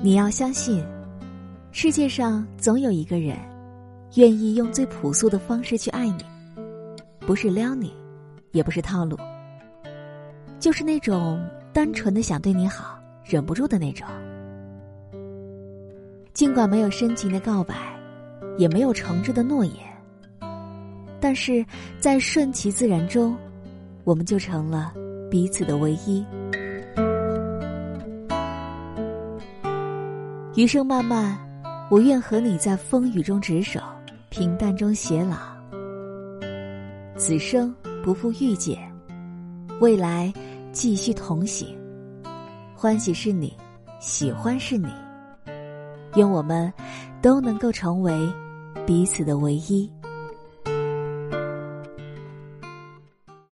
你要相信，世界上总有一个人，愿意用最朴素的方式去爱你，不是撩你，也不是套路，就是那种单纯的想对你好，忍不住的那种。尽管没有深情的告白，也没有诚挚的诺言，但是在顺其自然中，我们就成了彼此的唯一。余生漫漫，我愿和你在风雨中执手，平淡中偕老。此生不负遇见，未来继续同行。欢喜是你，喜欢是你，愿我们都能够成为彼此的唯一。